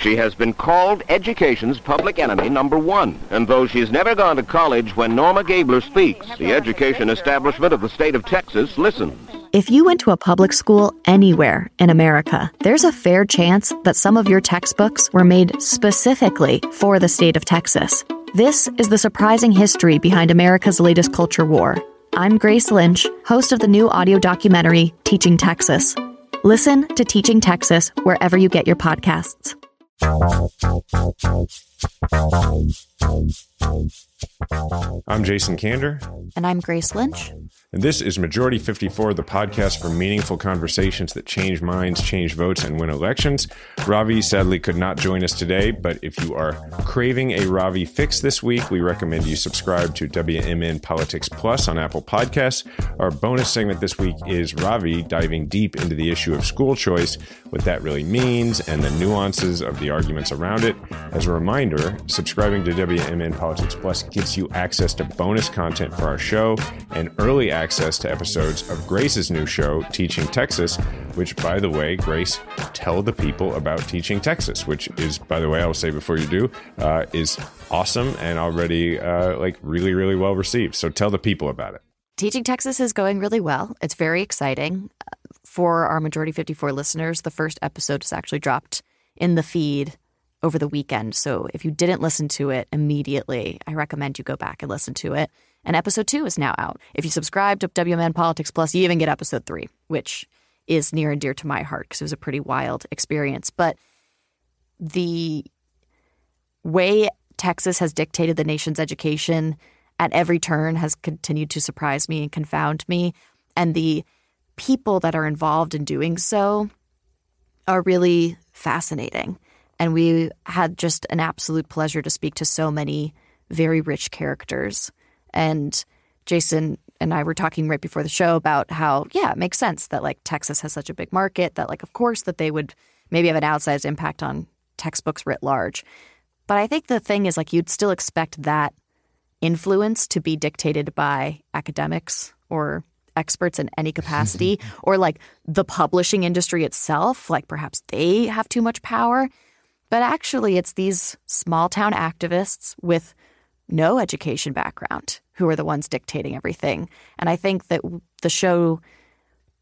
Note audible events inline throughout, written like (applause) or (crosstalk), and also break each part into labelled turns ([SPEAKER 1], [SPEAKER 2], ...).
[SPEAKER 1] She has been called education's public enemy number one. And though she's never gone to college, when Norma Gabler speaks, the education establishment of the state of Texas listens.
[SPEAKER 2] If you went to a public school anywhere in America, there's a fair chance that some of your textbooks were made specifically for the state of Texas. This is the surprising history behind America's latest culture war. I'm Grace Lynch, host of the new audio documentary, Teaching Texas. Listen to Teaching Texas wherever you get your podcasts. Thank you.
[SPEAKER 3] I'm Jason Kander.
[SPEAKER 4] And I'm Grace Lynch.
[SPEAKER 3] And this is Majority 54, the podcast for meaningful conversations that change minds, change votes, and win elections. Ravi sadly could not join us today, but if you are craving a Ravi fix this week, we recommend you subscribe to WMN Politics Plus on Apple Podcasts. Our bonus segment this week is Ravi diving deep into the issue of school choice, what that really means, and the nuances of the arguments around it. As a reminder, subscribing to WMN Politics Plus gives you access to bonus content for our show and early access to episodes of Grace's new show, Teaching Texas, which, by the way, Grace, tell the people about Teaching Texas, which is, by the way, I'll say before you do, uh, is awesome and already uh, like really, really well received. So tell the people about it.
[SPEAKER 4] Teaching Texas is going really well. It's very exciting. For our Majority 54 listeners, the first episode is actually dropped in the feed over the weekend. So if you didn't listen to it immediately, I recommend you go back and listen to it. And episode two is now out. If you subscribe to WMN Politics Plus, you even get episode three, which is near and dear to my heart because it was a pretty wild experience. But the way Texas has dictated the nation's education at every turn has continued to surprise me and confound me. And the people that are involved in doing so are really fascinating. And we had just an absolute pleasure to speak to so many very rich characters. And Jason and I were talking right before the show about how, yeah, it makes sense that like Texas has such a big market that, like, of course, that they would maybe have an outsized impact on textbooks writ large. But I think the thing is, like, you'd still expect that influence to be dictated by academics or experts in any capacity, (laughs) or like the publishing industry itself. Like, perhaps they have too much power. But actually, it's these small town activists with no education background who are the ones dictating everything. And I think that the show,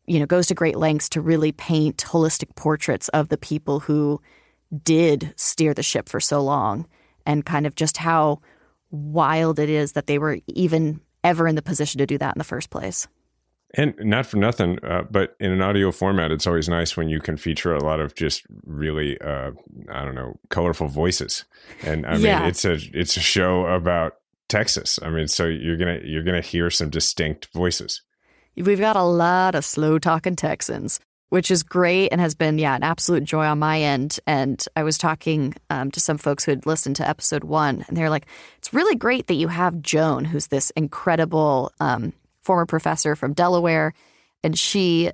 [SPEAKER 4] you know, goes to great lengths to really paint holistic portraits of the people who did steer the ship for so long and kind of just how wild it is that they were even ever in the position to do that in the first place.
[SPEAKER 3] And not for nothing, uh, but in an audio format, it's always nice when you can feature a lot of just really, uh, I don't know, colorful voices. And I
[SPEAKER 4] Yeah.
[SPEAKER 3] mean, it's a it's a show about Texas. I mean, so you're gonna you're gonna hear some distinct voices.
[SPEAKER 4] We've got a lot of slow talking Texans, which is great and has been, yeah, an absolute joy on my end. And I was talking um, to some folks who had listened to episode one, and they're like, it's really great that you have Joan, who's this incredible um, former professor from Delaware. And she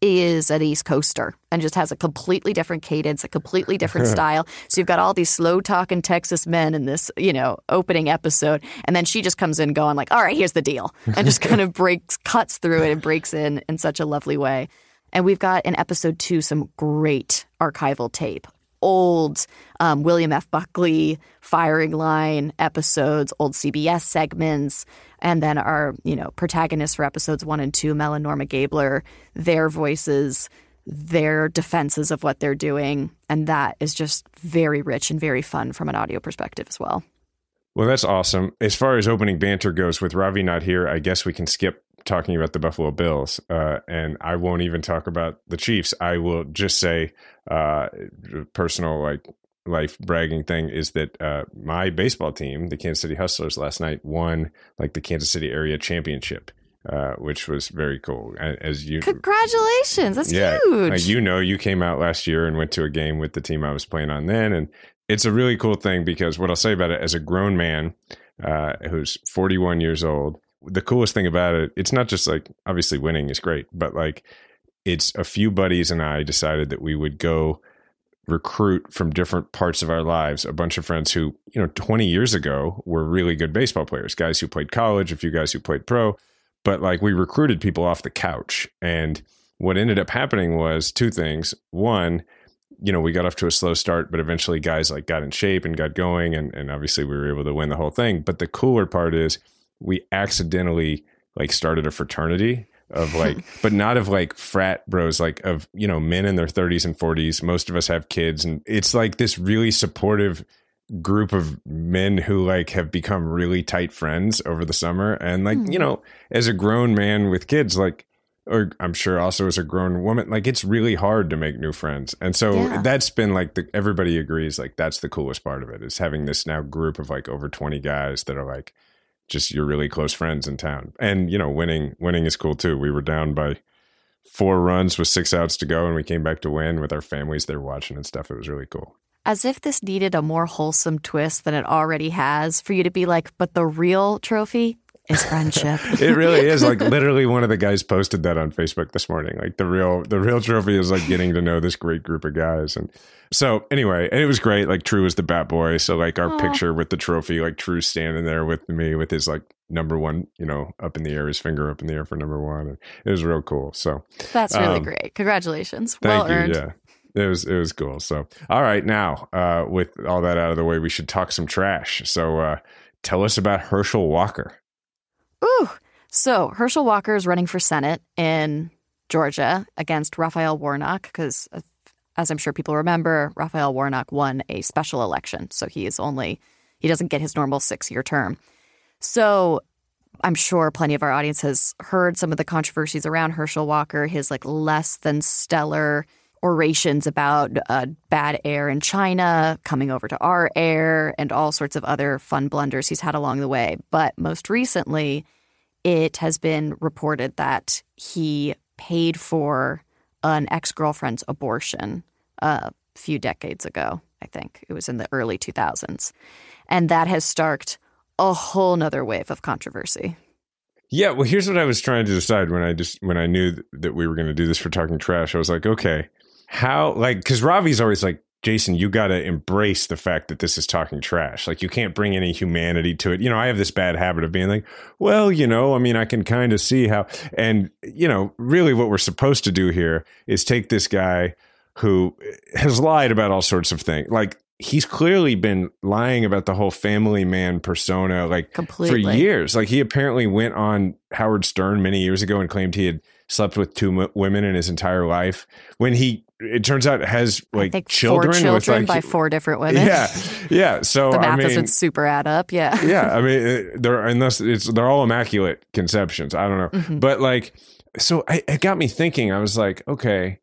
[SPEAKER 4] is an East Coaster and just has a completely different cadence, a completely different (laughs) style. So you've got all these slow talking Texas men in this, you know, opening episode. And then she just comes in going like, all right, here's the deal. (laughs) And just kind of breaks, cuts through it and breaks in in such a lovely way. And we've got in episode two some great archival tape. Old um, William F. Buckley firing line episodes, old CBS segments, and then our you know protagonists for episodes one and two, Mel and Norma Gabler, their voices, their defenses of what they're doing, and that is just very rich and very fun from an audio perspective as well.
[SPEAKER 3] Well, that's awesome. As far as opening banter goes, with Ravi not here, I guess we can skip talking about the Buffalo Bills, uh, and I won't even talk about the Chiefs. I will just say, uh, personal like life bragging thing is that uh, my baseball team, the Kansas City Hustlers, last night won like the Kansas City area championship. Uh, which was very cool. As you,
[SPEAKER 4] congratulations, that's yeah, huge.
[SPEAKER 3] Like you know, you came out last year and went to a game with the team I was playing on then, and it's a really cool thing because what I'll say about it, as a grown man uh, who's 41 years old, the coolest thing about it, it's not just like obviously winning is great, but like it's a few buddies and I decided that we would go recruit from different parts of our lives a bunch of friends who, you know, 20 years ago were really good baseball players, guys who played college, a few guys who played pro, but like we recruited people off the couch. And what ended up happening was two things. One, you know, we got off to a slow start, but eventually guys like got in shape and got going and, and obviously we were able to win the whole thing. But the cooler part is we accidentally like started a fraternity of like (laughs) but not of like frat bros like of you know men in their 30s and 40s most of us have kids and it's like this really supportive group of men who like have become really tight friends over the summer and like mm. you hmm. know as a grown man with kids like or I'm sure also as a grown woman, like it's really hard to make new friends. And so yeah. that's been like the everybody agrees like that's the coolest part of it is having this now group of like over 20 guys that are like just your really close friends in town. And you know, winning winning is cool too. We were down by four runs with six outs to go, and we came back to win with our families there watching and stuff. It was really cool.
[SPEAKER 4] As if this needed a more wholesome twist than it already has for you to be like, but the real trophy is friendship. (laughs)
[SPEAKER 3] it really is. Like literally one of the guys posted that on Facebook this morning. Like the real the real trophy is like getting to know this great group of guys. And so anyway, and it was great. Like True was the bat boy. So like our Aww. picture with the trophy, like True standing there with me with his like number one, you know, up in the air, his finger up in the air for number one. And it was real cool. So
[SPEAKER 4] that's really um, great. Congratulations. Well
[SPEAKER 3] you,
[SPEAKER 4] earned.
[SPEAKER 3] Yeah it was it was cool. So, all right, now uh, with all that out of the way, we should talk some trash. So, uh, tell us about Herschel Walker.
[SPEAKER 4] Ooh. So Herschel Walker is running for Senate in Georgia against Raphael Warnock because, uh, as I'm sure people remember, Raphael Warnock won a special election. So he is only, he doesn't get his normal six year term. So I'm sure plenty of our audience has heard some of the controversies around Herschel Walker, his like less than stellar orations about uh, bad air in China coming over to our air and all sorts of other fun blunders he's had along the way. But most recently, it has been reported that he paid for an ex girlfriend's abortion a few decades ago. I think it was in the early 2000s. And that has sparked a whole nother wave of controversy.
[SPEAKER 3] Yeah, well, here's what I was trying to decide when I just when I knew that we were going to do this for talking trash. I was like, okay, how like because Ravi's always like Jason, you got to embrace the fact that this is talking trash. Like, you can't bring any humanity to it. You know, I have this bad habit of being like, well, you know, I mean, I can kind of see how. And, you know, really what we're supposed to do here is take this guy who has lied about all sorts of things. Like, he's clearly been lying about the whole family man persona, like,
[SPEAKER 4] Completely.
[SPEAKER 3] for years. Like, he apparently went on Howard Stern many years ago and claimed he had slept with two women in his entire life when he it turns out has like children, four
[SPEAKER 4] children
[SPEAKER 3] with like
[SPEAKER 4] by four different women.
[SPEAKER 3] Yeah, yeah. So (laughs)
[SPEAKER 4] the math
[SPEAKER 3] I mean,
[SPEAKER 4] doesn't super add up. Yeah, (laughs)
[SPEAKER 3] yeah. I (laughs) mean, they're unless it's they're all immaculate conceptions. I don't know, mm-hmm. but like, so I, it got me thinking. I was like, okay,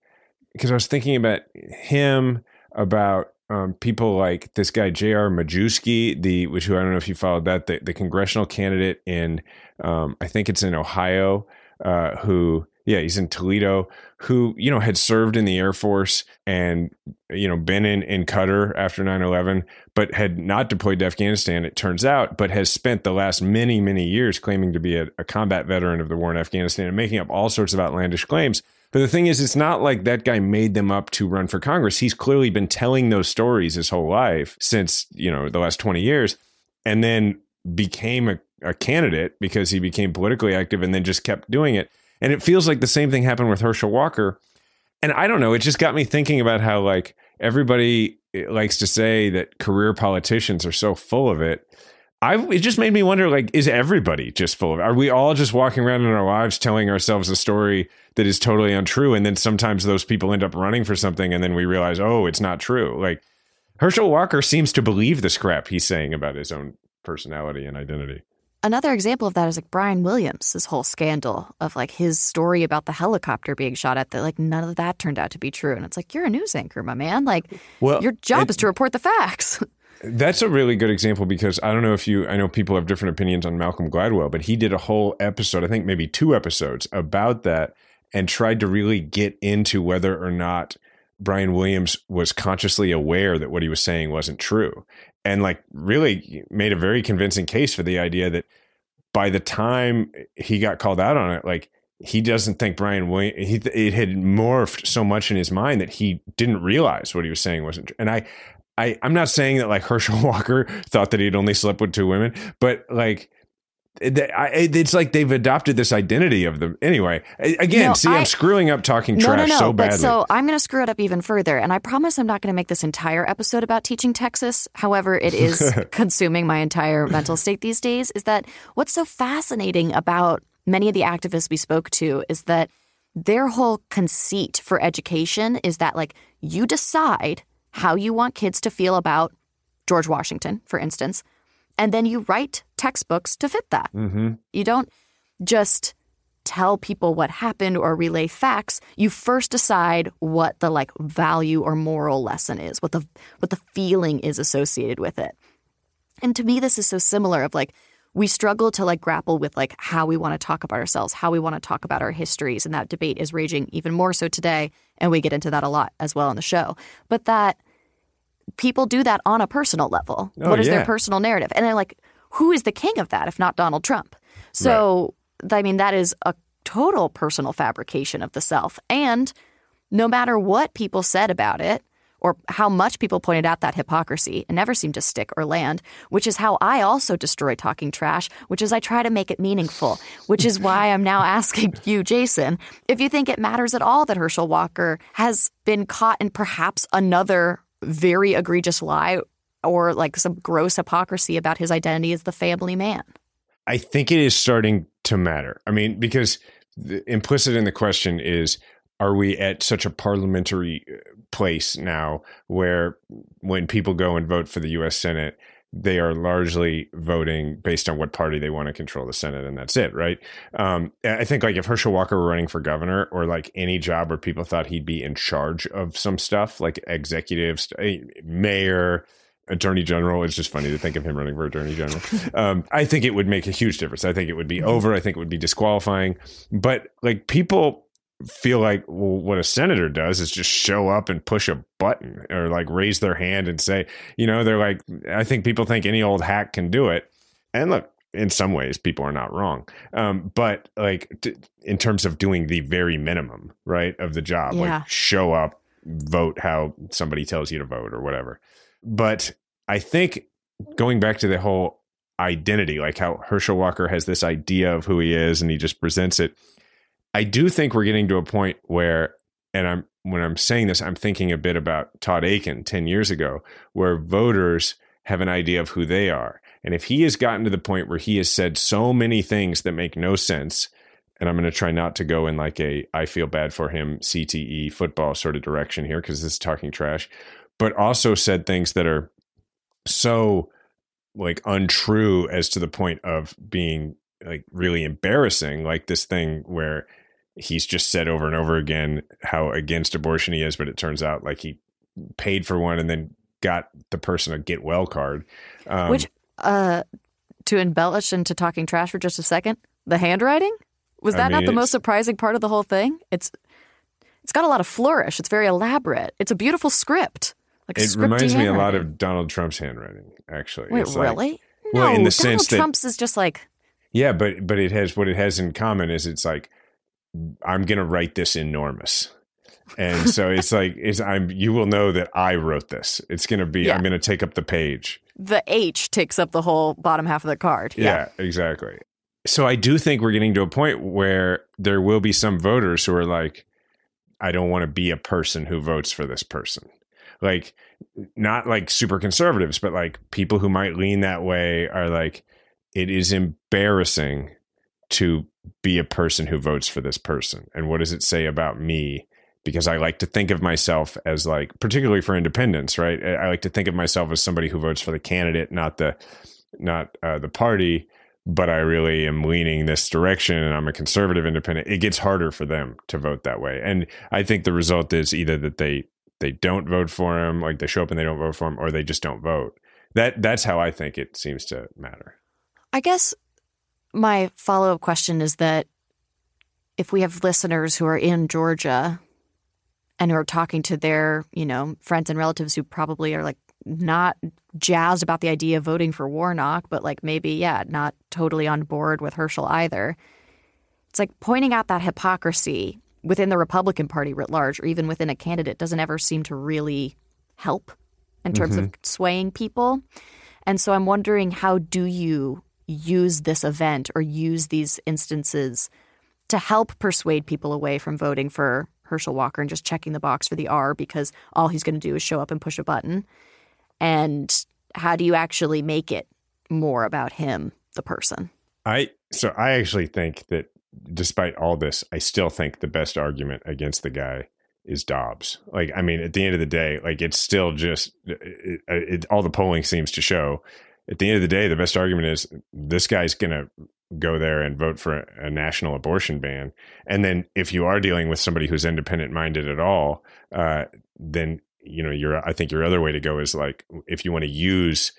[SPEAKER 3] because I was thinking about him, about um, people like this guy J.R. Majewski, the which who I don't know if you followed that, the, the congressional candidate in, um, I think it's in Ohio, uh, who yeah, he's in Toledo, who, you know, had served in the Air Force and, you know, been in, in Qatar after 9 11, but had not deployed to Afghanistan, it turns out, but has spent the last many, many years claiming to be a, a combat veteran of the war in Afghanistan and making up all sorts of outlandish claims. But the thing is, it's not like that guy made them up to run for Congress. He's clearly been telling those stories his whole life since, you know, the last 20 years and then became a, a candidate because he became politically active and then just kept doing it. And it feels like the same thing happened with Herschel Walker. And I don't know, it just got me thinking about how like everybody eh, likes to say that career politicians are so full of it. I it just made me wonder like is everybody just full of? Are we all just walking around in our lives telling ourselves a story that is totally untrue and then sometimes those people end up running for something and then we realize oh it's not true. Like Herschel Walker seems to believe this crap he's saying about his own personality and identity.
[SPEAKER 4] Another example of that is like Brian Williams, this whole scandal of like his story about the helicopter being shot at that like none of that turned out to be true. And it's like, you're a news anchor, my man. Like well, your job it, is to report the facts. (laughs)
[SPEAKER 3] That's a really good example because I don't know if you, I know people have different opinions on Malcolm Gladwell, but he did a whole episode, I think maybe two episodes about that and tried to really get into whether or not Brian Williams was consciously aware that what he was saying wasn't true. And like really made a very convincing case for the idea that by the time he got called out on it, like he doesn't think Brian Williams, he, it had morphed so much in his mind that he didn't realize what he was saying wasn't true. And I, I, I'm not saying that like Herschel (laughs) Walker thought that he'd only slept with two women, but like it's like they've adopted this identity of them. Anyway, again, no, see, I, am screwing up talking no, trash no, no, so badly.
[SPEAKER 4] But so I'm going to screw it up even further, and I promise I'm not going to make this entire episode about teaching Texas. However, it is (laughs) consuming my entire mental state these days. Is that what's so fascinating about many of the activists we spoke to is that their whole conceit for education is that like you decide how you want kids to feel about George Washington, for instance, and then you write textbooks to fit that. Mm-hmm. You don't just tell people what happened or relay facts you first decide what the like value or moral lesson is what the what the feeling is associated with it and to me this is so similar of like we struggle to like grapple with like how we want to talk about ourselves how we want to talk about our histories and that debate is raging even more so today and we get into that a lot as well on the show but that people do that on a personal level. Oh, what is yeah. their personal narrative? And they're like, who is the king of that if not Donald Trump? So, right. I mean, that is a total personal fabrication of the self. And no matter what people said about it, or how much people pointed out that hypocrisy, it never seemed to stick or land, which is how I also destroy talking trash, which is I try to make it meaningful, which is why I'm now (laughs) asking you, Jason, if you think it matters at all that Herschel Walker has been caught in perhaps another very egregious lie or like some gross hypocrisy about his identity as the family man.
[SPEAKER 3] I think it is starting to matter. I mean, because implicit in the question is are we at such a parliamentary uh, place now where when people go and vote for the US Senate, they are largely voting based on what party they want to control the Senate, and that's it, right? Um, I think like if Herschel Walker were running for governor, or like any job where people thought he'd be in charge of some stuff, like executives, eh, mayor, attorney general. It's just funny to think of him running for attorney general. (laughs) Um, I think it would make a huge difference. I think it would be mm-hmm. over. I think it would be disqualifying. But like people feel like well, what a senator does is just show up and push a button or like raise their hand and say, you know, they're like, I think people think any old hack can do it. And look, in some ways, people are not wrong. Um, but like t- in terms of doing the very minimum, right, of the job, yeah. like show up, vote how somebody tells you to vote or whatever. But I think going back to the whole identity, like how Herschel Walker has this idea of who he is and he just presents it I do think we're getting to a point where, and I'm when I'm saying this, I'm thinking a bit about Todd Akin 10 years ago, where voters have an idea of who they are. And if he has gotten to the point where he has said so many things that make no sense, and I'm going to try not to go in like a I feel bad for him CTE football sort of direction here because this is talking trash, but also said things that are so like untrue as to the point of being like really embarrassing like this thing where he's just said over and over again how against abortion he is, but it turns out like he paid for one and then got the person a get well card.
[SPEAKER 4] Um, Which, uh, to embellish into talking trash for just a second, the handwriting was that I mean, not the most surprising part of the whole thing? It's it's got a lot of flourish. It's very elaborate. It's a beautiful script.
[SPEAKER 3] Like it reminds me a lot of Donald Trump's handwriting. Actually,
[SPEAKER 4] wait,
[SPEAKER 3] it's
[SPEAKER 4] really? Like, no, well, in the Donald sense Trump's that, is just like
[SPEAKER 3] yeah, but but it has what it has in common is it's like I'm going to write this enormous. And so it's like it's I'm you will know that I wrote this. It's going to be
[SPEAKER 4] Yeah.
[SPEAKER 3] I'm going to take up the page.
[SPEAKER 4] The H takes up the whole bottom half of the card.
[SPEAKER 3] Yeah. exactly. So I do think we're getting to a point where there will be some voters who are like I don't want to be a person who votes for this person. Like not like super conservatives, but like people who might lean that way are like it is embarrassing to be a person who votes for this person. And what does it say about me? Because I like to think of myself as like, particularly for independents, right? I like to think of myself as somebody who votes for the candidate, not the, not uh, the party. But I really am leaning this direction, and I'm a conservative independent. It gets harder for them to vote that way, and I think the result is either that they they don't vote for him, like they show up and they don't vote for him, or they just don't vote. That that's how I think it seems to matter.
[SPEAKER 4] I guess my follow up question is that if we have listeners who are in Georgia and who are talking to their, you know, friends and relatives who probably are like not jazzed about the idea of voting for Warnock, but like maybe, yeah, not totally on board with Herschel either. It's like pointing out that hypocrisy within the Republican Party writ large, or even within a candidate, doesn't ever seem to really help in terms of mm-hmm. swaying people. And so I'm wondering how do you use this event or use these instances to help persuade people away from voting for Herschel Walker and just checking the box for the R because all he's going to do is show up and push a button? And how do you actually make it more about him, the person?
[SPEAKER 3] I so I actually think that despite all this, I still think the best argument against the guy is Dobbs. Like, I mean, at the end of the day, like it's still just it, it, all the polling seems to show. At the end of the day, the best argument is this guy's going to go there and vote for a, national abortion ban. And then if you are dealing with somebody who's independent minded at all, uh, then you know your I think your other way to go is like if you want to use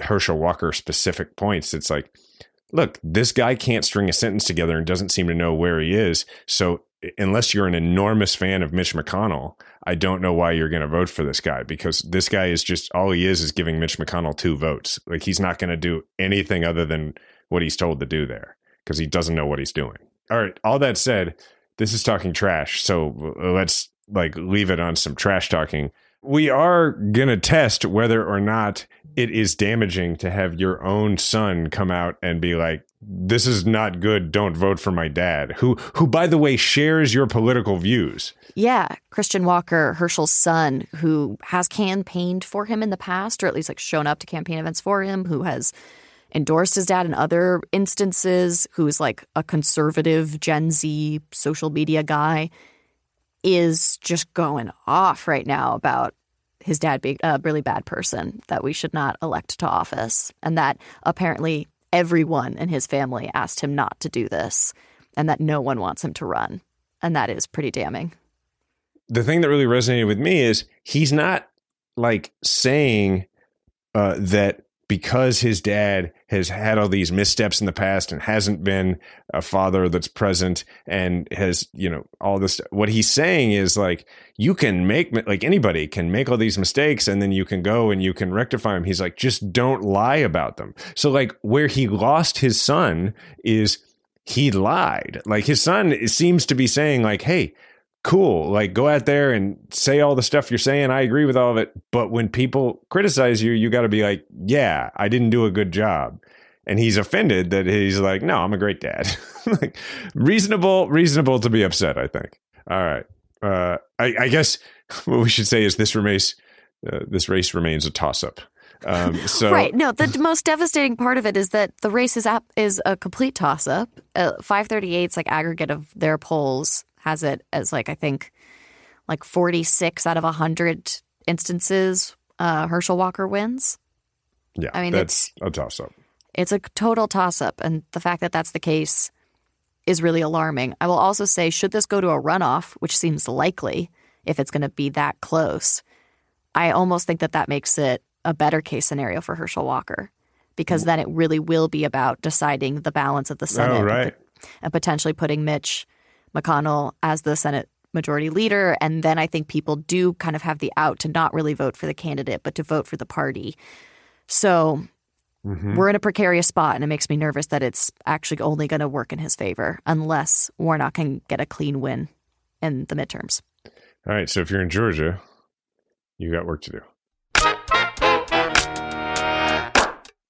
[SPEAKER 3] Herschel Walker specific points, it's like look, this guy can't string a sentence together and doesn't seem to know where he is. So unless you're an enormous fan of Mitch McConnell, I don't know why you're going to vote for this guy because this guy is just all he is is giving Mitch McConnell two votes. Like he's not going to do anything other than what he's told to do there because he doesn't know what he's doing. All right, all that said, this is talking trash. So uh, let's like leave it on some trash talking. We are going to test whether or not it is damaging to have your own son come out and be like this is not good. Don't vote for my dad. Who who by the way shares your political views.
[SPEAKER 4] Yeah, Christian Walker, Herschel's son, who has campaigned for him in the past, or at least like shown up to campaign events for him, who has endorsed his dad in other instances, who's like a conservative Gen Z social media guy, is just going off right now about his dad being a really bad person that we should not elect to office, and that apparently everyone in his family asked him not to do this, and that no one wants him to run. And that is pretty damning.
[SPEAKER 3] the thing that really resonated with me is he's not like saying uh, that because his dad has had all these missteps in the past and hasn't been a father that's present and has you know all this what he's saying is like you can make like anybody can make all these mistakes and then you can go and you can rectify them he's like just don't lie about them. So like where he lost his son is he lied. Like his son seems to be saying like hey cool. Like go out there and say all the stuff you're saying. I agree with all of it. But when people criticize you you got to be like yeah i didn't do a good job. And he's offended that he's like no i'm a great dad. (laughs) Like reasonable reasonable to be upset i think. All right. Uh i, I guess (laughs) what we should say is this remains uh, this race remains a toss-up. Um (laughs) so
[SPEAKER 4] right. No, the most devastating part of it is that the race is up is a complete toss up. Uh, 538's like aggregate of their polls has it as like I think like 46 out of 100 instances uh, Herschel Walker wins.
[SPEAKER 3] yeah
[SPEAKER 4] I mean,
[SPEAKER 3] that's a toss-up
[SPEAKER 4] It's a total toss up and the fact that that's the case is really alarming. I will also say should this go to a runoff, which seems likely if it's going to be that close, I almost think that that makes it a better case scenario for Herschel Walker because then it really will be about deciding the balance of the Senate
[SPEAKER 3] oh
[SPEAKER 4] and
[SPEAKER 3] right
[SPEAKER 4] and potentially putting Mitch McConnell as the Senate majority leader. And then I think people do kind of have the out to not really vote for the candidate, but to vote for the party. So mm-hmm. we're in a precarious spot, and it makes me nervous that it's actually only going to work in his favor unless Warnock can get a clean win in the midterms.
[SPEAKER 3] All right. So if you're in Georgia, you got work to do.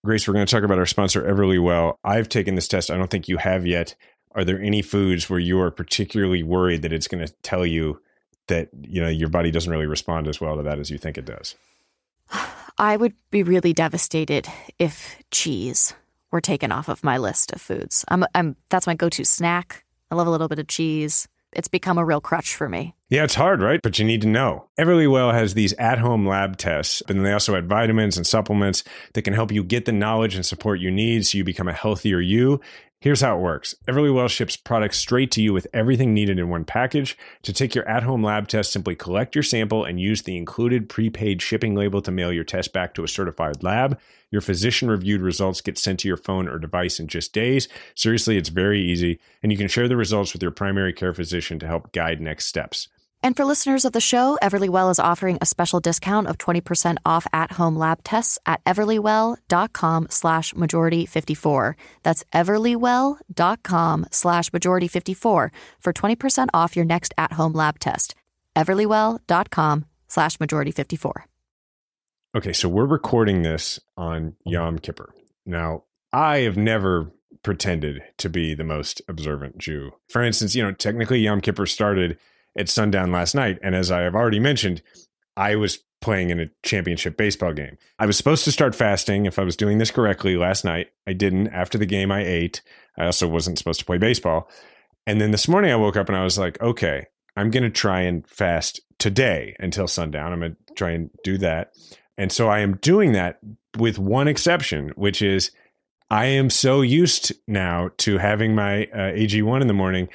[SPEAKER 3] Grace, we're going to talk about our sponsor, Everlywell. I've taken this test. I don't think you have yet. Are there any foods where you are particularly worried that it's going to tell you that you know your body doesn't really respond as well to that as you think it does?
[SPEAKER 4] I would be really devastated if cheese were taken off of my list of foods. I'm, I'm that's my go-to snack. I love a little bit of cheese. It's become a real crutch for me.
[SPEAKER 3] Yeah, it's hard, right? But you need to know. Everlywell has these at home lab tests, and they also add vitamins and supplements that can help you get the knowledge and support you need so you become a healthier you. Here's how it works Everlywell ships products straight to you with everything needed in one package. To take your at home lab test, simply collect your sample and use the included prepaid shipping label to mail your test back to a certified lab. Your physician reviewed results get sent to your phone or device in just days. Seriously, it's very easy, and you can share the results with your primary care physician to help guide next steps.
[SPEAKER 4] And for listeners of the show, Everlywell is offering a special discount of 20% off at-home lab tests at everlywell.com slash majority54. That's everlywell.com slash majority54 for 20% off your next at-home lab test. everlywell.com slash majority54.
[SPEAKER 3] Okay, so we're recording this on Yom Kippur. Now, I have never pretended to be the most observant Jew. For instance, you know, technically Yom Kippur started – at sundown last night. And as I have already mentioned, I was playing in a championship baseball game. I was supposed to start fasting if I was doing this correctly last night. I didn't. After the game, I ate. I also wasn't supposed to play baseball. And then this morning, I woke up and I was like, okay, I'm going to try and fast today until sundown. I'm going to try and do that. And so I am doing that with one exception, which is I am so used now to having my uh, AG1 in the morning.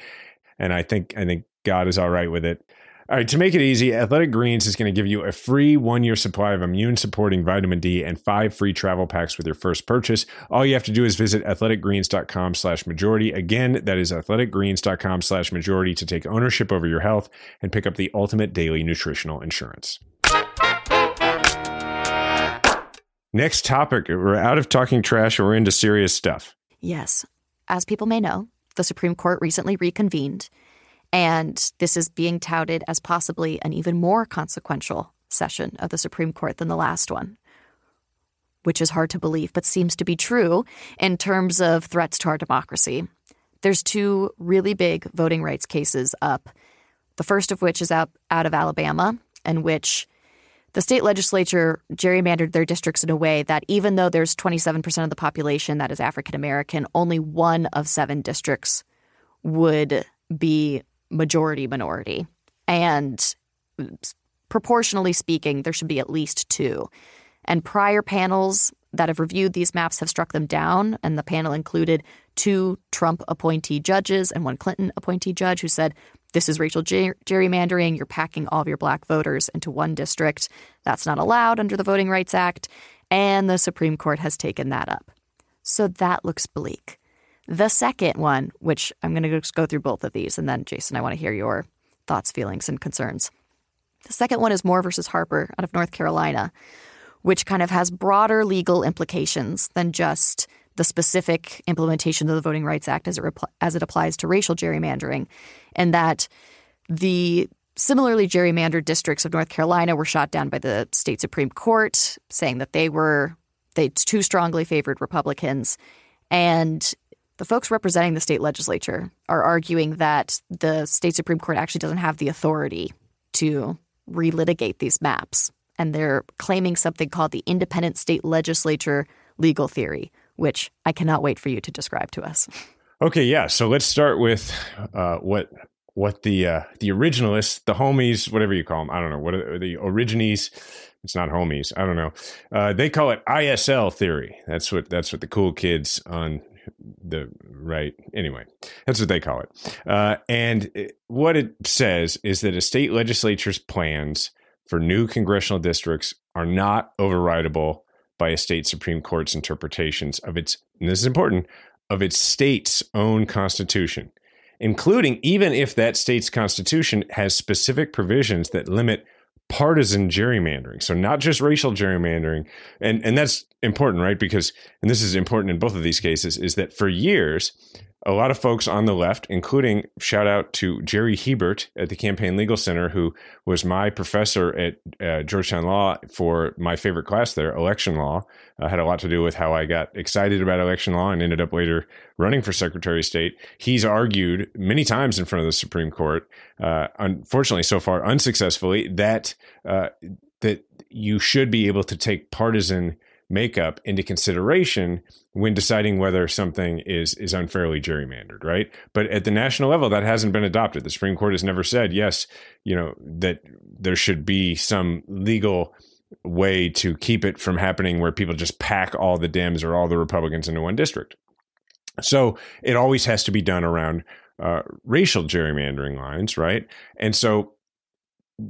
[SPEAKER 3] And I think I think God is all right with it. All right, to make it easy, Athletic Greens is going to give you a free one year supply of immune supporting vitamin D and five free travel packs with your first purchase. All you have to do is visit athleticgreens.com slash majority. Again, that is athleticgreens.com slash majority to take ownership over your health and pick up the ultimate daily nutritional insurance. Next topic. We're out of talking trash we're into serious stuff.
[SPEAKER 4] Yes. As people may know, the Supreme Court recently reconvened and this is being touted as possibly an even more consequential session of the Supreme Court than the last one, which is hard to believe, but seems to be true in terms of threats to our democracy. There's two really big voting rights cases up. The first of which is out, out of Alabama, in which the state legislature gerrymandered their districts in a way that even though there's 27% of the population that is African American, only one of seven districts would be majority minority. And proportionally speaking, there should be at least two. And prior panels that have reviewed these maps have struck them down. And the panel included two Trump appointee judges and one Clinton appointee judge who said, This is racial ger- gerrymandering. You're packing all of your black voters into one district. That's not allowed under the Voting Rights Act. And the Supreme Court has taken that up. So that looks bleak. The second one, which I'm going to go through both of these, and then Jason, I want to hear your thoughts, feelings, and concerns. The second one is Moore versus Harper out of North Carolina, which kind of has broader legal implications than just the specific implementation of the Voting Rights Act as it, repl- as it applies to racial gerrymandering, and that the similarly gerrymandered districts of North Carolina were shot down by the state Supreme Court, saying that they were they too strongly favored Republicans. And the folks representing the state legislature are arguing that the state Supreme Court actually doesn't have the authority to relitigate these maps. And they're claiming something called the independent state legislature legal theory, which I cannot wait for you to describe to us.
[SPEAKER 3] Okay, yeah. So let's start with uh, what what the uh, the originalists, the homies, whatever you call them, I don't know what are the origines. It's not homies. I don't know. Uh, they call it ISL theory. That's what that's what the cool kids on the right anyway that's what they call it. Uh, and it, what it says is that a state legislature's plans for new congressional districts are not overridable by a state supreme court's interpretations of its and this is important of its state's own constitution including even if that state's constitution has specific provisions that limit partisan gerrymandering. So not just racial gerrymandering. And and that's important, right? Because and this is important in both of these cases is that for years a lot of folks on the left, including shout out to Gerry Hebert at the Campaign Legal Center, who was my professor at uh, Georgetown Law for my favorite class there, election law. Uh, had a lot to do with how I got excited about election law and ended up later running for Secretary of State. He's argued many times in front of the Supreme Court, uh, unfortunately so far unsuccessfully, that uh, that you should be able to take partisan makeup into consideration when deciding whether something is is unfairly gerrymandered, right? But at the national level, that hasn't been adopted. The Supreme Court has never said yes, you know, that there should be some legal way to keep it from happening where people just pack all the Dems or all the Republicans into one district. So it always has to be done around uh, racial gerrymandering lines, right? And so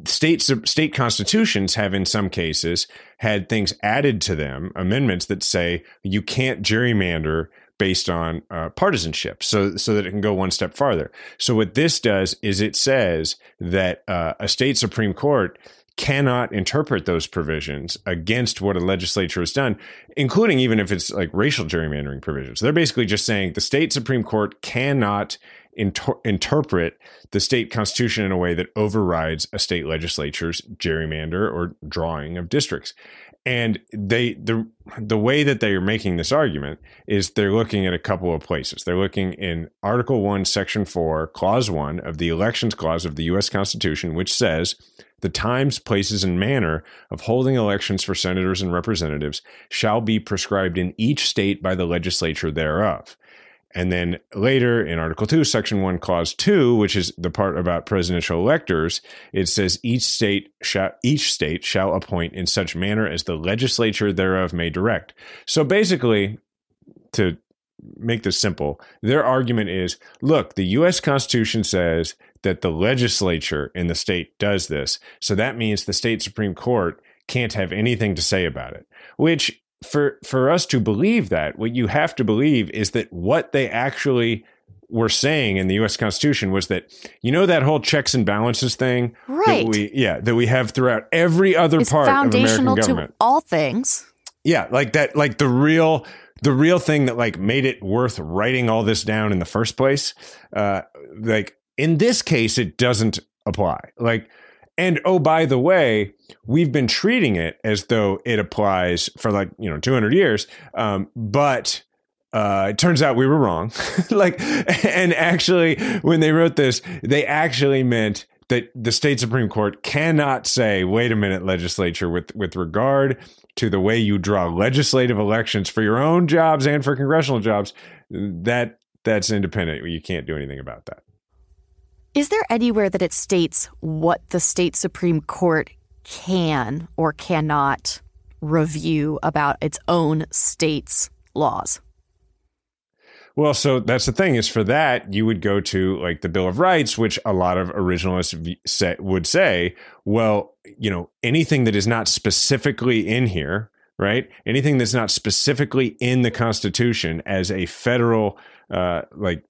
[SPEAKER 3] states state constitutions have in some cases had things added to them amendments that say you can't gerrymander based on uh, partisanship so so that it can go one step farther so what this does is it says that uh, a state supreme court cannot interpret those provisions against what a legislature has done, including even if it's like racial gerrymandering provisions. So They're basically just saying the state Supreme Court cannot inter- interpret the state constitution in a way that overrides a state legislature's gerrymander or drawing of districts. And they the the way that they are making this argument is they're looking at a couple of places. They're looking in Article 1, Section 4, Clause 1 of the Elections Clause of the US Constitution, which says the times, places, and manner of holding elections for senators and representatives shall be prescribed in each state by the legislature thereof. And then later in Article 2, Section 1, Clause 2, which is the part about presidential electors, it says each state shall, each state shall appoint in such manner as the legislature thereof may direct. So basically, to make this simple, their argument is look, the US Constitution says that the legislature in the state does this. So that means the state Supreme Court can't have anything to say about it, which for for us to believe that, what you have to believe is that what they actually were saying in the U.S. Constitution was that you know that whole checks and balances thing,
[SPEAKER 4] right?
[SPEAKER 3] That we, yeah, that we have throughout every other
[SPEAKER 4] it's
[SPEAKER 3] part
[SPEAKER 4] foundational
[SPEAKER 3] of American government.
[SPEAKER 4] to all things.
[SPEAKER 3] Yeah, like that, like the real the real thing that like made it worth writing all this down in the first place. Uh, like in this case, it doesn't apply. Like and oh, by the way, we've been treating it as though it applies for like, you know, 200 years. Um, but uh, it turns out we were wrong. (laughs) like, (laughs) and actually, when they wrote this, they actually meant that the state Supreme Court cannot say, wait a minute, legislature, with, with regard to the way you draw legislative elections for your own jobs and for congressional jobs, that that's independent. You can't do anything about that.
[SPEAKER 4] Is there anywhere that it states what the state Supreme Court can or cannot review about its own state's laws?
[SPEAKER 3] Well, so that's the thing is for that you would go to like the Bill of Rights, which a lot of originalists say, would say, well, you know, anything that is not specifically in here, right? Anything that's not specifically in the Constitution as a federal, uh, like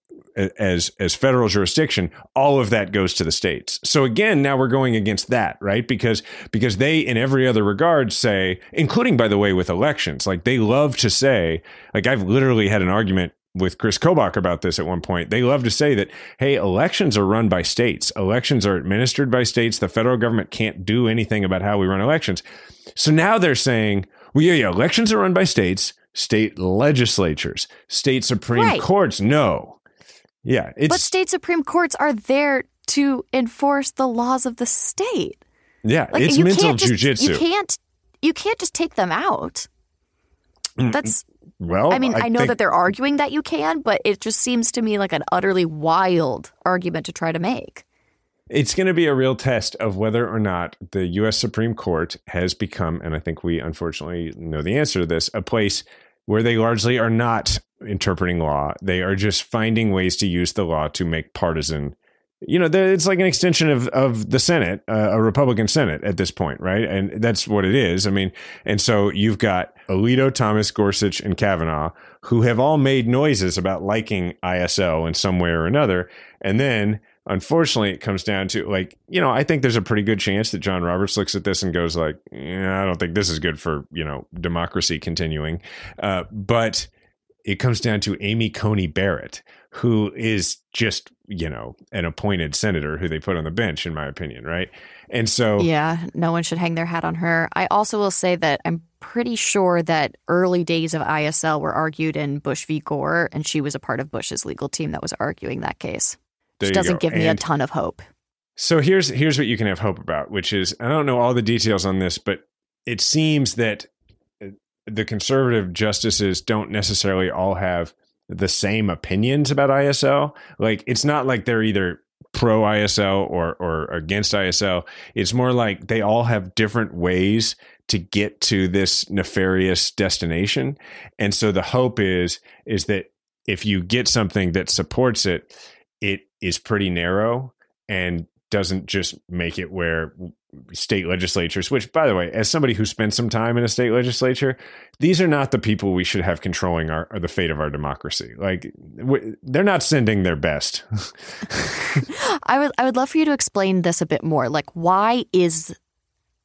[SPEAKER 3] as as federal jurisdiction all of that goes to the states so again now we're going against that right because because they in every other regard say including by the way with elections like they love to say like i've literally had an argument with Chris Kobach about this at one point. They love to say that, hey, elections are run by states. Elections are administered by states. The federal government can't do anything about how we run elections. So now they're saying, well, yeah, yeah, elections are run by states, state legislatures, state Supreme right. Courts. No, yeah, It's,
[SPEAKER 4] but state supreme courts are there to enforce the laws of the state.
[SPEAKER 3] Yeah, like, it's mental jujitsu.
[SPEAKER 4] You can't you can't just take them out. Mm, That's
[SPEAKER 3] well.
[SPEAKER 4] I mean, I,
[SPEAKER 3] I
[SPEAKER 4] know
[SPEAKER 3] think,
[SPEAKER 4] that they're arguing that you can, but it just seems to me like an utterly wild argument to try to make.
[SPEAKER 3] It's going to be a real test of whether or not the U.S. Supreme Court has become, and I think we unfortunately know the answer to this, a place where they largely are not interpreting law. They are just finding ways to use the law to make partisan. You know, it's like an extension of of the Senate, uh, a Republican Senate at this point, right? And that's what it is. I mean, and so you've got Alito, Thomas, Gorsuch, and Kavanaugh, who have all made noises about liking ISL in some way or another, and then unfortunately, it comes down to like, you know, I think there's a pretty good chance that John Roberts looks at this and goes like, yeah, I don't think this is good for, you know, democracy continuing. Uh, but it comes down to Amy Coney Barrett, who is just, you know, an appointed senator who they put on the bench, in my opinion, right? And so,
[SPEAKER 4] yeah, no one should hang their hat on her. I also will say that I'm pretty sure that early days of ISL were argued in Bush v. Gore, and she was a part of Bush's legal team that was arguing that case. Which doesn't give me and a ton of hope.
[SPEAKER 3] So here's here's what you can have hope about, which is I don't know all the details on this, but it seems that uh, the conservative justices don't necessarily all have the same opinions about ISL. Like it's not like they're either pro ISL or or against ISL. It's more like they all have different ways to get to this nefarious destination. And so the hope is is that if you get something that supports it, it is pretty narrow and doesn't just make it where state legislatures, which, by the way, as somebody who spent some time in a state legislature, these are not the people we should have controlling our the fate of our democracy. Like they're not sending their best. (laughs)
[SPEAKER 4] I would I would love for you to explain this a bit more. Like, why is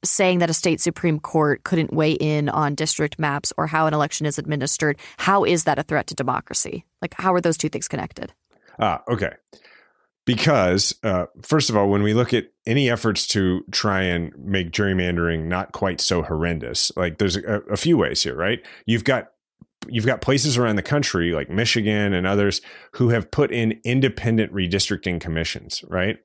[SPEAKER 4] saying that a state supreme court couldn't weigh in on district maps or how an election is administered? How is that a threat to democracy? Like, how are those two things connected?
[SPEAKER 3] Ah, okay. Because uh, first of all when we look at any efforts to try and make gerrymandering not quite so horrendous like there's a, a, few ways here right? You've got you've got places around the country like michigan and others who have put in independent redistricting commissions right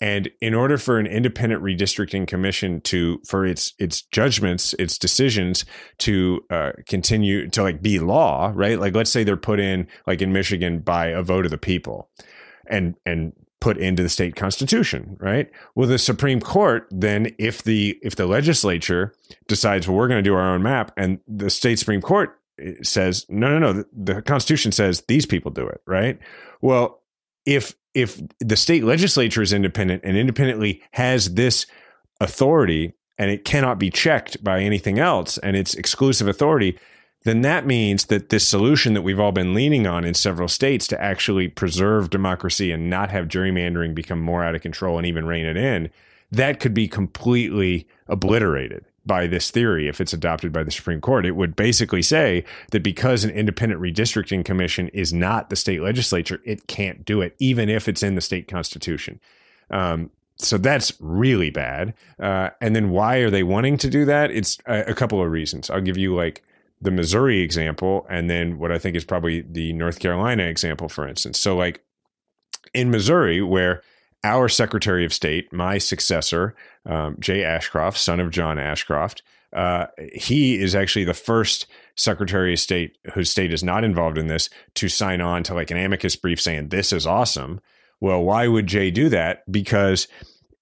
[SPEAKER 3] and in order for an independent redistricting commission to for its its judgments its decisions to uh, continue to like be law right like let's say they're put in like in michigan by a vote of the people and and put into the state constitution, right? Well, the Supreme Court then, if the if the legislature decides, well, we're going to do our own map, and the state Supreme Court says, no, no, no, the, Constitution says these people do it, right? Well, if if the state legislature is independent and independently has this authority and it cannot be checked by anything else and it's exclusive authority then that means that this solution that we've all been leaning on in several states to actually preserve democracy and not have gerrymandering become more out of control and even rein it in, that could be completely obliterated by this theory if it's adopted by the Supreme Court. It would basically say that because an independent redistricting commission is not the state legislature, it can't do it, even if it's in the state constitution. Um, so that's really bad. Uh, and then why are they wanting to do that? It's a, a couple of reasons. I'll give you like the Missouri example and then what I think is probably the North Carolina example, for instance. So, like in Missouri, where our Secretary of State, my successor, um, Jay Ashcroft, son of John Ashcroft, uh, he is actually the first Secretary of State whose state is not involved in this to sign on to like an amicus brief saying this is awesome. Well, why would Jay do that? Because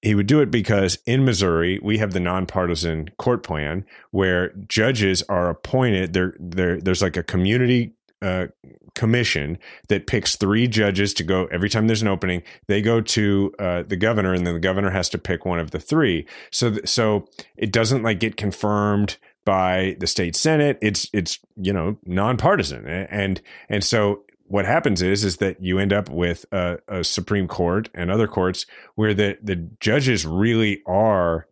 [SPEAKER 3] he would do it because in Missouri we have the nonpartisan court plan where judges are appointed. There, there, there's like a community uh, commission that picks three judges to go every time there's an opening. They go to uh, the governor, and then the governor has to pick one of the three. So, th- so it doesn't like get confirmed by the state senate. It's it's you know nonpartisan, and and so what happens is is that you end up with a, a, Supreme Court and other courts where the the judges really are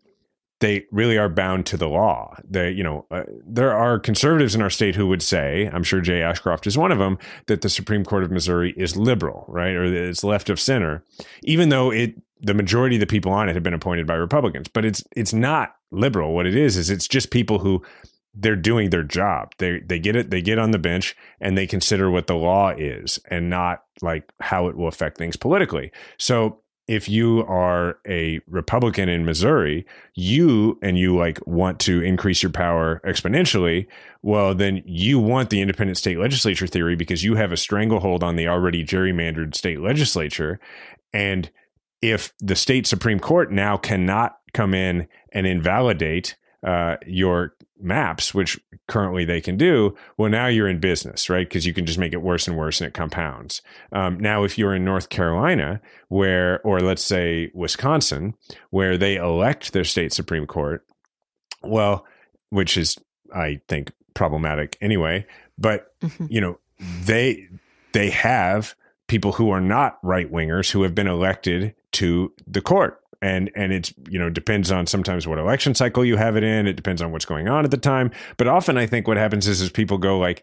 [SPEAKER 3] they really are bound to the law. They, you know, uh, there are conservatives in our state who would say, I'm sure Jay Ashcroft is one of them, that the Supreme Court of Missouri is liberal, right, or it's left of center, even though it the majority of the people on it have been appointed by Republicans. But it's it's not liberal. What it is is it's just people who they're doing their job. They they get it. They get on the bench and they consider what the law is and not like how it will affect things politically. So if you are a Republican in Missouri, you and you like want to increase your power exponentially, well, then you want the independent state legislature theory because you have a stranglehold on the already gerrymandered state legislature. And if the state Supreme Court now cannot come in and invalidate uh, your maps, which currently they can do, well, now you're in business, right? Because you can just make it worse and worse and it compounds. Um, now, if you're in North Carolina, where, or let's say Wisconsin, where they elect their state Supreme Court, well, which is, I think, problematic anyway, but, mm-hmm. you know, they, they have people who are not right wingers who have been elected to the court. And and it's you know depends on sometimes what election cycle you have it in. It depends on what's going on at the time. But often I think what happens is is people go like,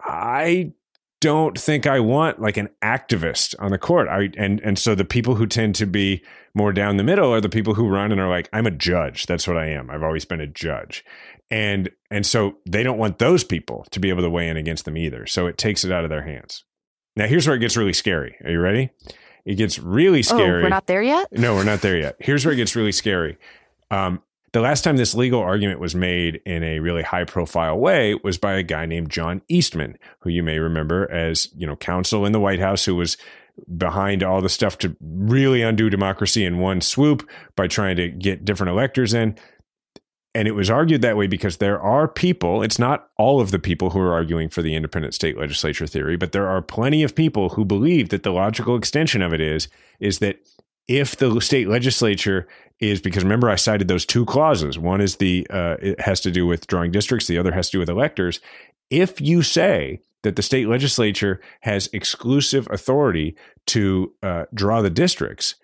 [SPEAKER 3] I don't think I want like an activist on the court. I and and so the people who tend to be more down the middle are the people who run and are like, I'm a judge. That's what I am. I've always been a judge. And and so they don't want those people to be able to weigh in against them either. So it takes it out of their hands. Now here's where it gets really scary. Are you ready? It gets really scary.
[SPEAKER 4] Oh, we're not there yet?
[SPEAKER 3] No, we're not there yet. Here's where it gets really scary. Um, the last time this legal argument was made in a really high profile way was by a guy named John Eastman, who you may remember as, you know, counsel in the White House who was behind all the stuff to really undo democracy in one swoop by trying to get different electors in. And it was argued that way because there are people, it's not all of the people who are arguing for the independent state legislature theory, but there are plenty of people who believe that the logical extension of it is is that if the state legislature is because remember I cited those two clauses. One is the uh, it has to do with drawing districts. The other has to do with electors. If you say that the state legislature has exclusive authority to uh, draw the districts,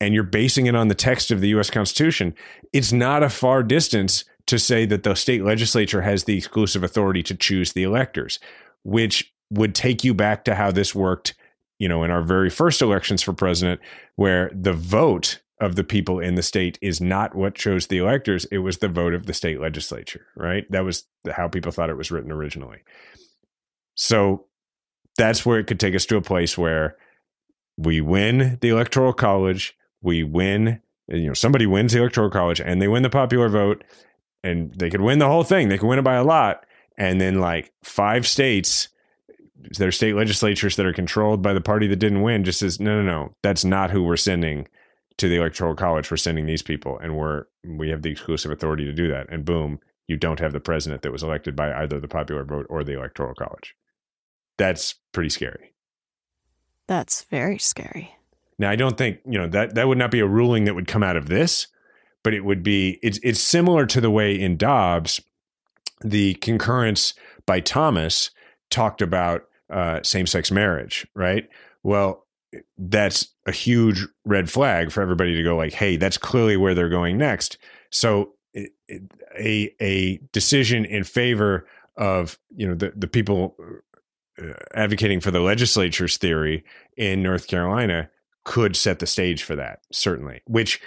[SPEAKER 3] and you're basing it on the text of the U.S. Constitution, it's not a far distance to say that the state legislature has the exclusive authority to choose the electors, which would take you back to how this worked, you know, in our very first elections for president, where the vote of the people in the state is not what chose the electors. It was the vote of the state legislature, right? That was how people thought it was written originally. So that's where it could take us to a place where we win the electoral college, we win, you know, somebody wins the electoral college and they win the popular vote and they could win the whole thing. They could win it by a lot. And then like five states, their state legislatures that are controlled by the party that didn't win just says, no, no, no, that's not who we're sending to the electoral college. We're sending these people and we're we have the exclusive authority to do that. And boom you don't have the president that was elected by either the popular vote or the electoral college. That's pretty scary.
[SPEAKER 4] That's very scary
[SPEAKER 3] now i don't think you know that that would not be a ruling that would come out of this but it would be it's it's similar to the way in dobbs the concurrence by thomas talked about uh, same-sex marriage right well that's a huge red flag for everybody to go like, hey, that's clearly where they're going next. So a a decision in favor of you know the the people uh, advocating for the legislature's theory in North Carolina could set the stage for that certainly which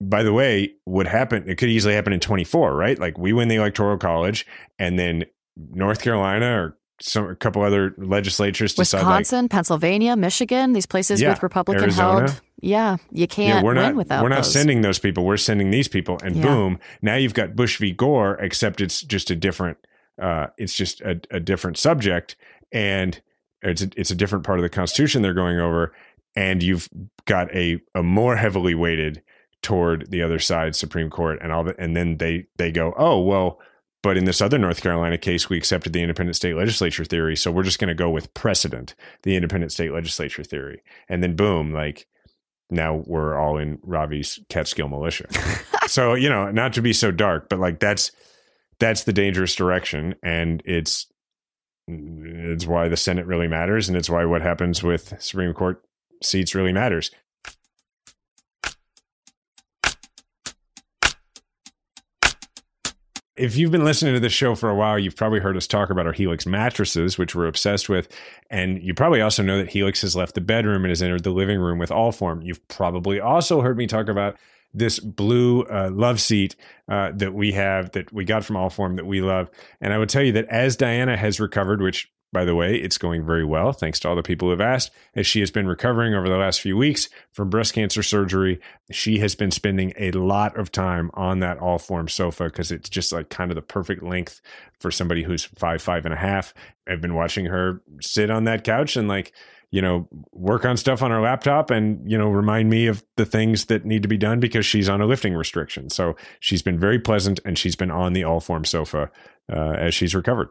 [SPEAKER 3] by the way would happen it could easily happen in 24 right like we win the electoral college and then North Carolina or some a couple other legislatures
[SPEAKER 4] decide Wisconsin,
[SPEAKER 3] like,
[SPEAKER 4] Pennsylvania, Michigan, these places yeah, with Republican Arizona. held. Yeah, you can't yeah, we're not, without
[SPEAKER 3] We're not
[SPEAKER 4] those.
[SPEAKER 3] sending those people. We're sending these people, and yeah. boom! Now you've got Bush v. Gore, except it's just a different. Uh, it's just a, a different subject, and it's a, it's a different part of the Constitution they're going over, and you've got a a more heavily weighted toward the other side Supreme Court, and all that, and then they they go, oh well but in this other North Carolina case, we accepted the independent state legislature theory. So we're just going to go with precedent, the independent state legislature theory. And then boom, like now we're all in Ravi's Catskill militia. (laughs) so, you know, not to be so dark, but like that's that's the dangerous direction. And it's it's why the Senate really matters, and it's why what happens with Supreme Court seats really matters. if you've been listening to this show for a while, you've probably heard us talk about our Helix mattresses, which we're obsessed with. And you probably also know that Helix has left the bedroom and has entered the living room with Allform. You've probably also heard me talk about this blue uh, love seat uh, that we have that we got from Allform that we love. And I would tell you that as Diana has recovered, which by the way, it's going very well, thanks to all the people who have asked. As she has been recovering over the last few weeks from breast cancer surgery, she has been spending a lot of time on that Allform sofa because it's just like kind of the perfect length for somebody who's five, five and a half. I've been watching her sit on that couch and like, you know, work on stuff on her laptop and, you know, remind me of the things that need to be done because she's on a lifting restriction. So she's been very pleasant and she's been on the Allform sofa uh, as she's recovered.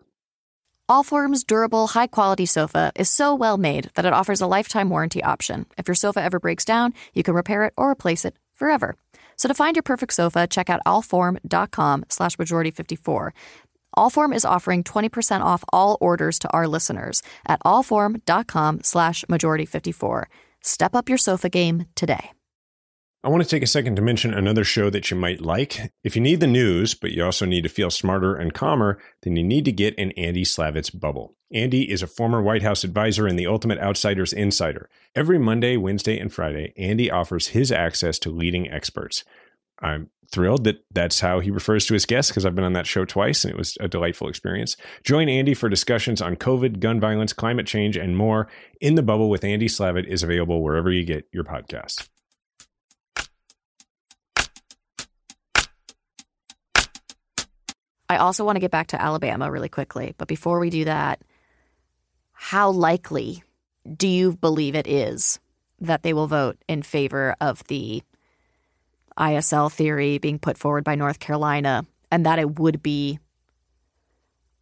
[SPEAKER 4] Allform's durable, high quality sofa is so well made that it offers a lifetime warranty option. If your sofa ever breaks down, you can repair it or replace it forever. So to find your perfect sofa, check out allform.com slash majority54. Allform is offering 20% off all orders to our listeners at allform.com slash majority54. Step up your sofa game today.
[SPEAKER 3] I want to take a second to mention another show that you might like. If you need the news, but you also need to feel smarter and calmer, then you need to get in Andy Slavitt's bubble. Andy is a former White House advisor and the ultimate outsider's insider. Every Monday, Wednesday, and Friday, Andy offers his access to leading experts. I'm thrilled that that's how he refers to his guests because I've been on that show twice and it was a delightful experience. Join Andy for discussions on COVID, gun violence, climate change, and more. In the Bubble with Andy Slavitt is available wherever you get your podcasts.
[SPEAKER 4] I also want to get back to Alabama really quickly. But before we do that, how likely do you believe it is that they will vote in favor of the ISL theory being put forward by North Carolina and that it would be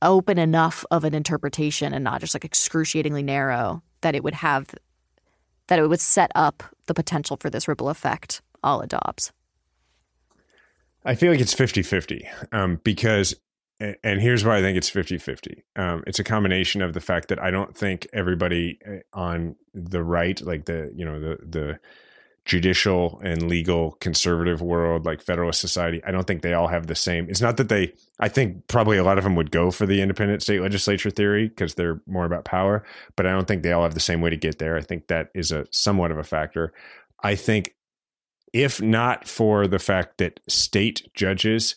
[SPEAKER 4] open enough of an interpretation and not just like excruciatingly narrow that it would have that it would set up the potential for this ripple effect all adopts.
[SPEAKER 3] I feel like it's 50 50 um, because, and here's why I think it's 50 50. Um, it's a combination of the fact that I don't think everybody uh, on the right, like the, you know, the, the, judicial and legal conservative world like federalist society i don't think they all have the same. It's not that they i think probably a lot of them would go for the independent state legislature theory because they're more about power but i don't think they all have the same way to get there. I think that is a somewhat of a factor. I think if not for the fact that state judges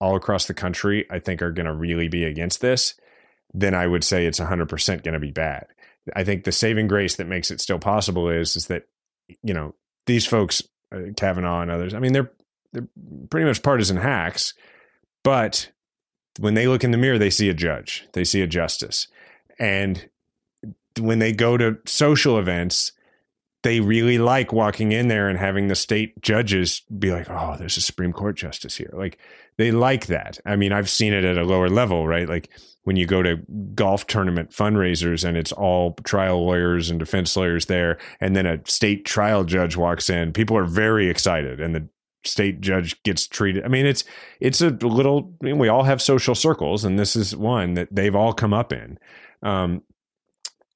[SPEAKER 3] all across the country, I think are going to really be against this, then I would say it's 100% going to be bad. I think the saving grace that makes it still possible is is that you know these folks, uh, Kavanaugh and others. I mean, they're they're pretty much partisan hacks, but when they look in the mirror, they see a judge, they see a justice, and when they go to social events, they really like walking in there and having the state judges be like, "Oh, there's a Supreme Court justice here." Like they like that. I mean, I've seen it at a lower level, right? Like when you go to golf tournament fundraisers and it's all trial lawyers and defense lawyers there, and then a state trial judge walks in, people are very excited, and the state judge gets treated. I mean, it's it's a little. I mean, we all have social circles, and this is one that they've all come up in. Um,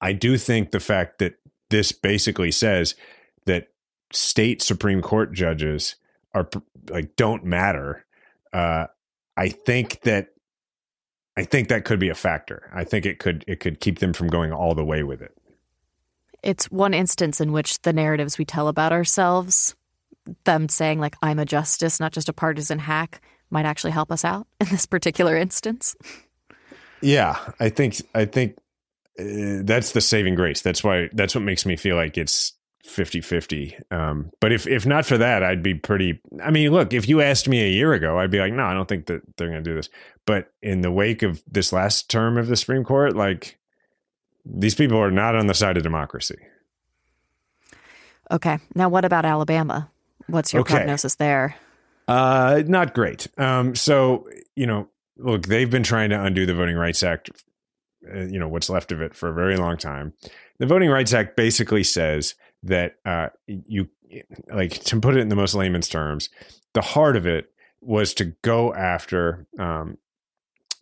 [SPEAKER 3] I do think the fact that this basically says that state Supreme Court judges are like don't matter. Uh, I think that I think that could be a factor. I think it could it could keep them from going all the way with it.
[SPEAKER 4] It's one instance in which the narratives we tell about ourselves, them saying like I'm a justice, not just a partisan hack, might actually help us out in this particular instance.
[SPEAKER 3] Yeah, I think I think uh, that's the saving grace. That's why that's what makes me feel like it's 50-50. Um, but if if not for that, I'd be pretty I mean, look, if you asked me a year ago, I'd be like, "No, I don't think that they're going to do this." But in the wake of this last term of the Supreme Court, like these people are not on the side of democracy.
[SPEAKER 4] Okay. Now what about Alabama? What's your okay. prognosis there?
[SPEAKER 3] Uh, not great. Um, so, you know, look, they've been trying to undo the Voting Rights Act you know what's left of it for a very long time. The Voting Rights Act basically says that uh, you like to put it in the most layman's terms. The heart of it was to go after um,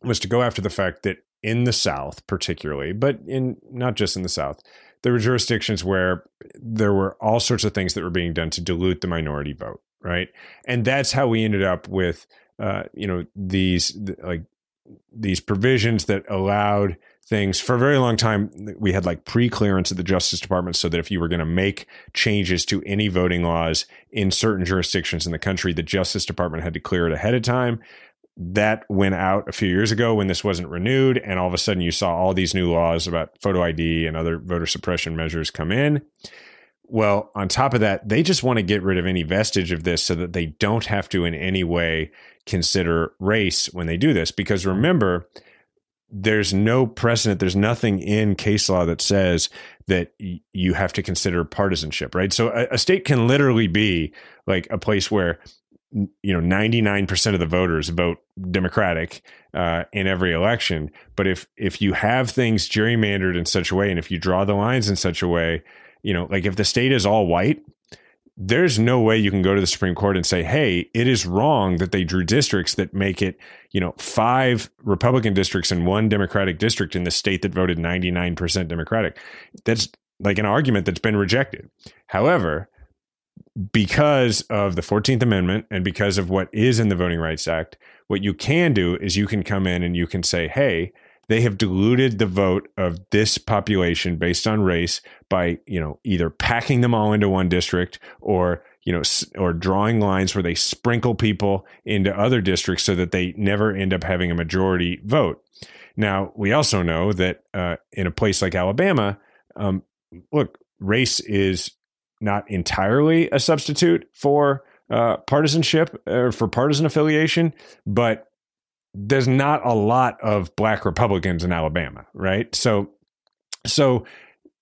[SPEAKER 3] was to go after the fact that in the South, particularly, but in not just in the South, there were jurisdictions where there were all sorts of things that were being done to dilute the minority vote, right? And that's how we ended up with, uh, you know, these like these provisions that allowed things. For a very long time we had like pre-clearance at the justice department so that if you were going to make changes to any voting laws in certain jurisdictions in the country the justice department had to clear it ahead of time. That went out a few years ago when this wasn't renewed and all of a sudden you saw all these new laws about photo id and other voter suppression measures come in. Well on top of that they just want to get rid of any vestige of this so that they don't have to in any way consider race when they do this. Because mm-hmm. remember there's no precedent there's nothing in case law that says that y- you have to consider partisanship right? So a, a, state can literally be like a place where you know 99% of the voters vote democratic uh, in every election. But if if you have things gerrymandered in such a way and if you draw the lines in such a way you know like if the state is all white there's no way you can go to the Supreme Court and say, hey, it is wrong that they drew districts that make it, you know, five Republican districts and one Democratic district in the state that voted 99% Democratic. That's like an argument that's been rejected. However, because of the 14th Amendment and because of what is in the Voting Rights Act, what you can do is you can come in and you can say, hey, they have diluted the vote of this population based on race by, you know, either packing them all into one district or, you know, or drawing lines where they sprinkle people into other districts so that they never end up having a majority vote. Now, we also know that uh, in a place like Alabama, um, look, race is not entirely a substitute for uh, partisanship or for partisan affiliation, but there's not a lot of black Republicans in Alabama, right? So, so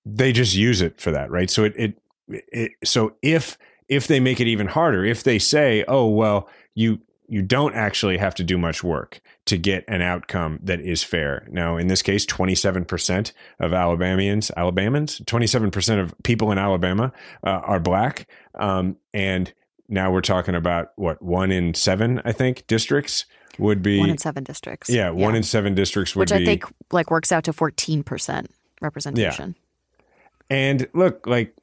[SPEAKER 3] they just use it for that, right? So it, it, it so if if they make it even harder, if they say, oh well, you you don't actually have to do much work to get an outcome that is fair. Now, in this case, 27% of Alabamians, Alabamans, 27% of people in Alabama uh, are black. Um, and now we're talking about what, one in seven, I think, districts would be
[SPEAKER 4] one in seven districts.
[SPEAKER 3] Yeah, one in seven districts would
[SPEAKER 4] which
[SPEAKER 3] be,
[SPEAKER 4] I think like works out to fourteen percent representation.
[SPEAKER 3] Yeah. And look, like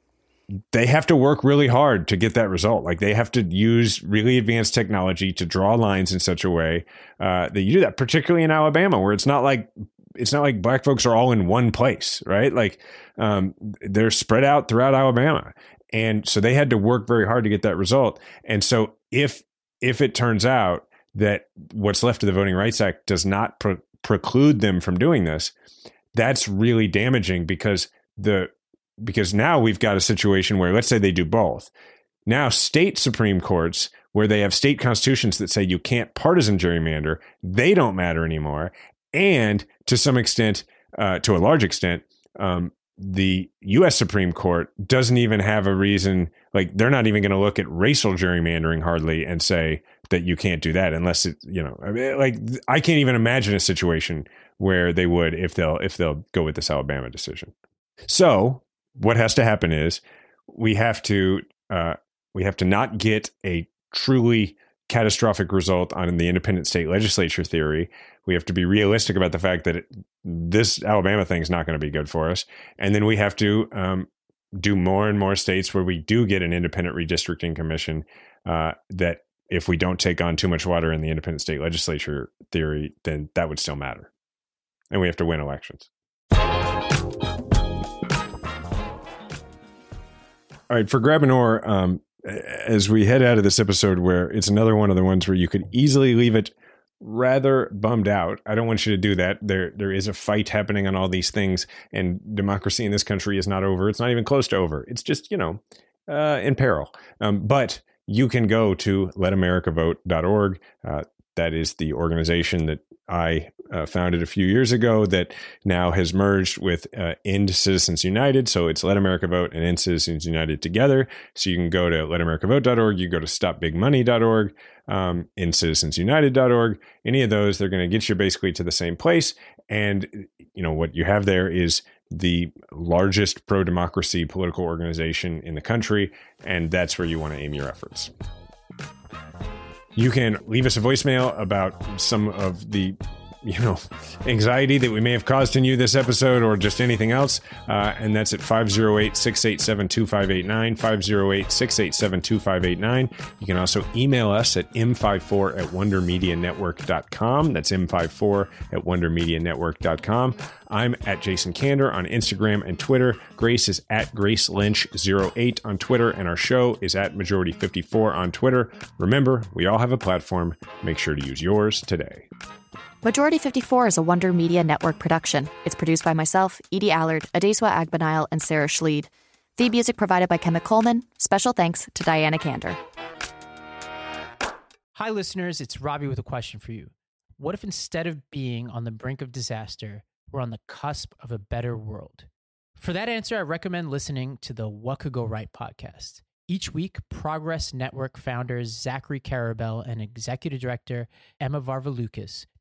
[SPEAKER 3] they have to work really hard to get that result. Like they have to use really advanced technology to draw lines in such a way uh, that you do that, particularly in Alabama, where it's not like it's not like black folks are all in one place, right? Like um, they're spread out throughout Alabama, and so they had to work very hard to get that result. And so if if it turns out that what's left of the Voting Rights Act does not pre- preclude them from doing this, that's really damaging because the because now we've got a situation where let's say they do both. Now state supreme courts where they have state constitutions that say you can't partisan gerrymander, they don't matter anymore. And to some extent, uh, to a large extent, um, the U.S. Supreme Court doesn't even have a reason. Like they're not even going to look at racial gerrymandering hardly and say that you can't do that unless it, you know, I mean, like I can't even imagine a situation where they would if they'll if they'll go with this Alabama decision. So what has to happen is we have to uh, we have to not get a truly catastrophic result on the independent state legislature theory. We have to be realistic about the fact that it, this Alabama thing is not going to be good for us, and then we have to um, do more and more states where we do get an independent redistricting commission. Uh, that if we don't take on too much water in the independent state legislature theory, then that would still matter, and we have to win elections. All right, for grab an oar, um, as we head out of this episode, where it's another one of the ones where you could easily leave it rather bummed out. I don't want you to do that. There, there is a fight happening on all these things, and democracy in this country is not over. It's not even close to over. It's just you know uh, in peril. Um, but you can go to letamericavote.org. Uh, that is the organization that I uh, founded a few years ago that now has merged with uh, End Citizens United. So it's Let America Vote and End Citizens United together. So you can go to letamericavote.org, you go to stopbigmoney.org, um, endcitizensunited.org. Any of those, they're going to get you basically to the same place. And, you know, what you have there is the largest pro democracy political organization in the country. And that's where you want to aim your efforts. You can leave us a voicemail about some of the you know anxiety that we may have caused in you this episode or just anything else uh, and that's at 508-687-2589 508-687-2589 you can also email us at m54 at wondermedianetwork.com that's m54 at wondermedianetwork.com i'm at jason kander on instagram and twitter. Grace is at grace lynch 08 on twitter and our show is at majority 54 on twitter. Remember we all have a platform. Make sure to use yours today
[SPEAKER 4] Majority 54 is a Wonder Media Network production. It's produced by myself, Edie Allard, Adesuwa Agbonile, and Sara Schleede. Theme music provided by Kemet Coleman. Special thanks to Diana Kander.
[SPEAKER 5] Hi, listeners. It's Ravi with a question for you. What if instead of being on the brink of disaster, we're on the cusp of a better world? For that answer, I recommend listening to the What Could Go Right podcast. Each week, Progress Network founders Zachary Karabell and executive director Emma Varvaloucas